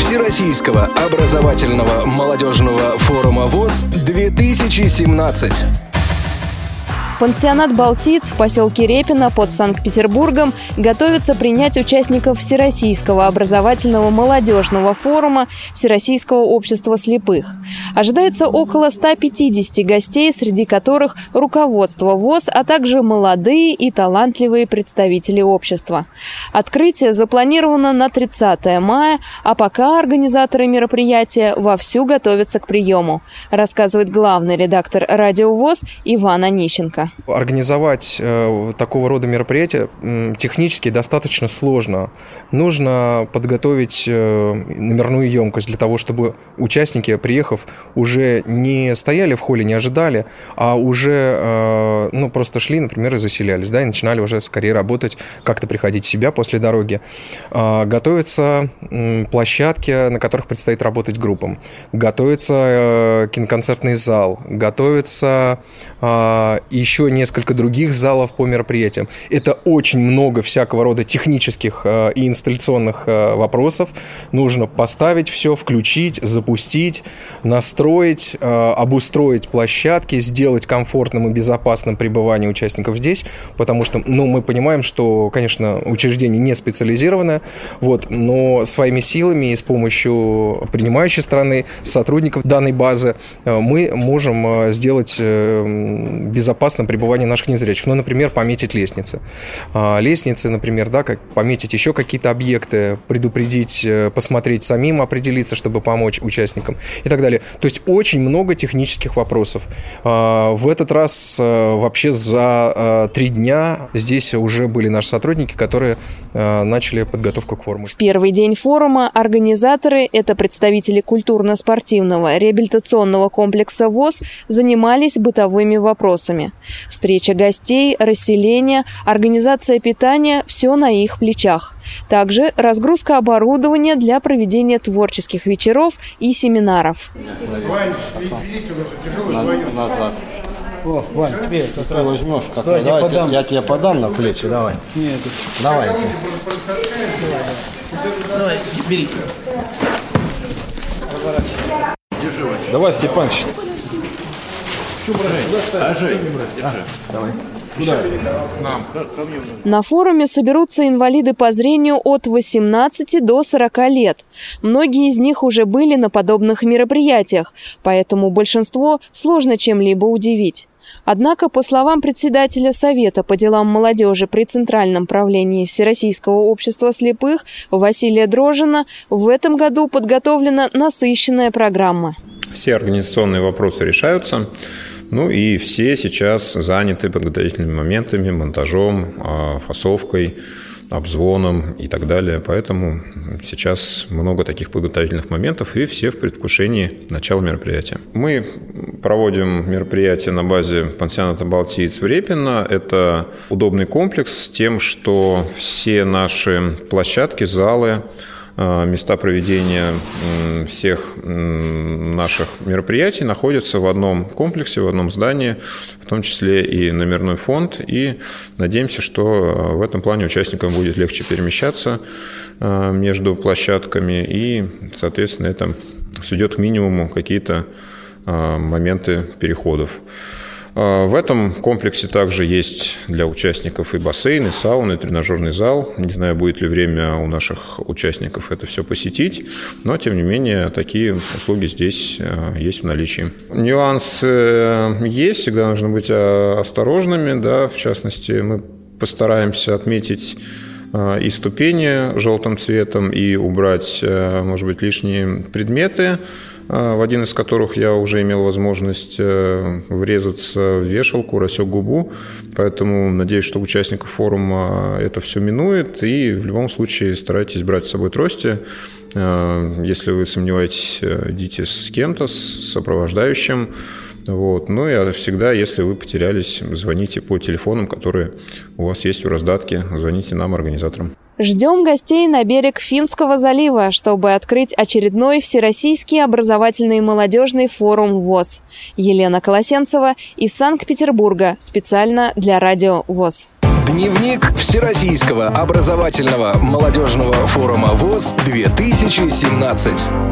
Всероссийского образовательного молодежного форума ВОЗ 2017. Пансионат «Балтиец» в поселке Репино под Санкт-Петербургом готовится принять участников Всероссийского образовательного молодежного форума Всероссийского общества слепых. Ожидается около 150 гостей, среди которых руководство ВОЗ, а также молодые и талантливые представители общества. Открытие запланировано на 30 мая, а пока организаторы мероприятия вовсю готовятся к приему, рассказывает главный редактор «Радио ВОЗ» Иван Онищенко. Организовать э, такого рода мероприятия э, технически достаточно сложно. Нужно подготовить э, номерную емкость для того, чтобы участники, приехав, уже не стояли в холле, не ожидали, а уже э, ну, просто шли, например, и заселялись, да, и начинали уже скорее работать, как-то приходить в себя после дороги. Э, готовятся э, площадки, на которых предстоит работать группам. Готовится э, киноконцертный зал, готовится э, еще еще несколько других залов по мероприятиям. Это очень много всякого рода технических э, и инсталляционных э, вопросов. Нужно поставить все, включить, запустить, настроить, э, обустроить площадки, сделать комфортным и безопасным пребывание участников здесь, потому что, ну, мы понимаем, что, конечно, учреждение не специализированное, вот, но своими силами и с помощью принимающей страны, сотрудников данной базы мы можем сделать безопасным пребывания наших незрячих. Ну, например, пометить лестницы. А, лестницы, например, да, как пометить еще какие-то объекты, предупредить, э, посмотреть самим, определиться, чтобы помочь участникам и так далее. То есть очень много технических вопросов. А, в этот раз э, вообще за э, три дня здесь уже были наши сотрудники, которые начали подготовку к форуму. В первый день форума организаторы, это представители культурно-спортивного реабилитационного комплекса ВОЗ, занимались бытовыми вопросами. Встреча гостей, расселение, организация питания – все на их плечах. Также разгрузка оборудования для проведения творческих вечеров и семинаров. Назад. О, Вань, тебе как раз... возьмешь, как давай, давай, подам. Я тебе подам на плечи, давай. Нет. Давай. Давай, бери. Давай, Степаныч. На форуме соберутся инвалиды по зрению от 18 до 40 лет. Многие из них уже были на подобных мероприятиях, поэтому большинство сложно чем-либо удивить. Однако, по словам председателя Совета по делам молодежи при Центральном правлении Всероссийского общества слепых Василия Дрожина, в этом году подготовлена насыщенная программа. Все организационные вопросы решаются. Ну и все сейчас заняты подготовительными моментами, монтажом, а, фасовкой, обзвоном и так далее. Поэтому сейчас много таких подготовительных моментов, и все в предвкушении начала мероприятия. Мы проводим мероприятие на базе пансионата «Балтиец» в Репино. Это удобный комплекс с тем, что все наши площадки, залы, места проведения всех наших мероприятий находятся в одном комплексе, в одном здании, в том числе и номерной фонд. И надеемся, что э, в этом плане участникам будет легче перемещаться э, между площадками и, соответственно, это сведет к минимуму какие-то моменты переходов. А, в этом комплексе также есть для участников и бассейн, и сауна, и тренажерный зал. Не знаю, будет ли время у наших участников это все посетить, но, тем не менее, такие услуги здесь а, есть в наличии. Нюансы э, есть, всегда нужно быть а, осторожными, да, в частности, мы постараемся отметить и ступени желтым цветом, и убрать, э, может быть, лишние предметы. А, в один из которых я уже имел возможность э, врезаться в вешалку, рассек губу. Поэтому надеюсь, что участников форума это все минует. И в любом случае старайтесь брать с собой трости. Э, если вы сомневаетесь, э, идите с кем-то, с сопровождающим. Вот. Ну и всегда, если вы потерялись, звоните по телефонам, которые у вас есть в раздатке. Звоните нам, организаторам. Ждем гостей на берег Финского залива, чтобы открыть очередной Всероссийский образовательный и молодежный форум ВОЗ. Елена Колосенцева из Санкт-Петербурга специально для Радио ВОЗ. Дневник Всероссийского образовательного молодежного форума ВОЗ 2017.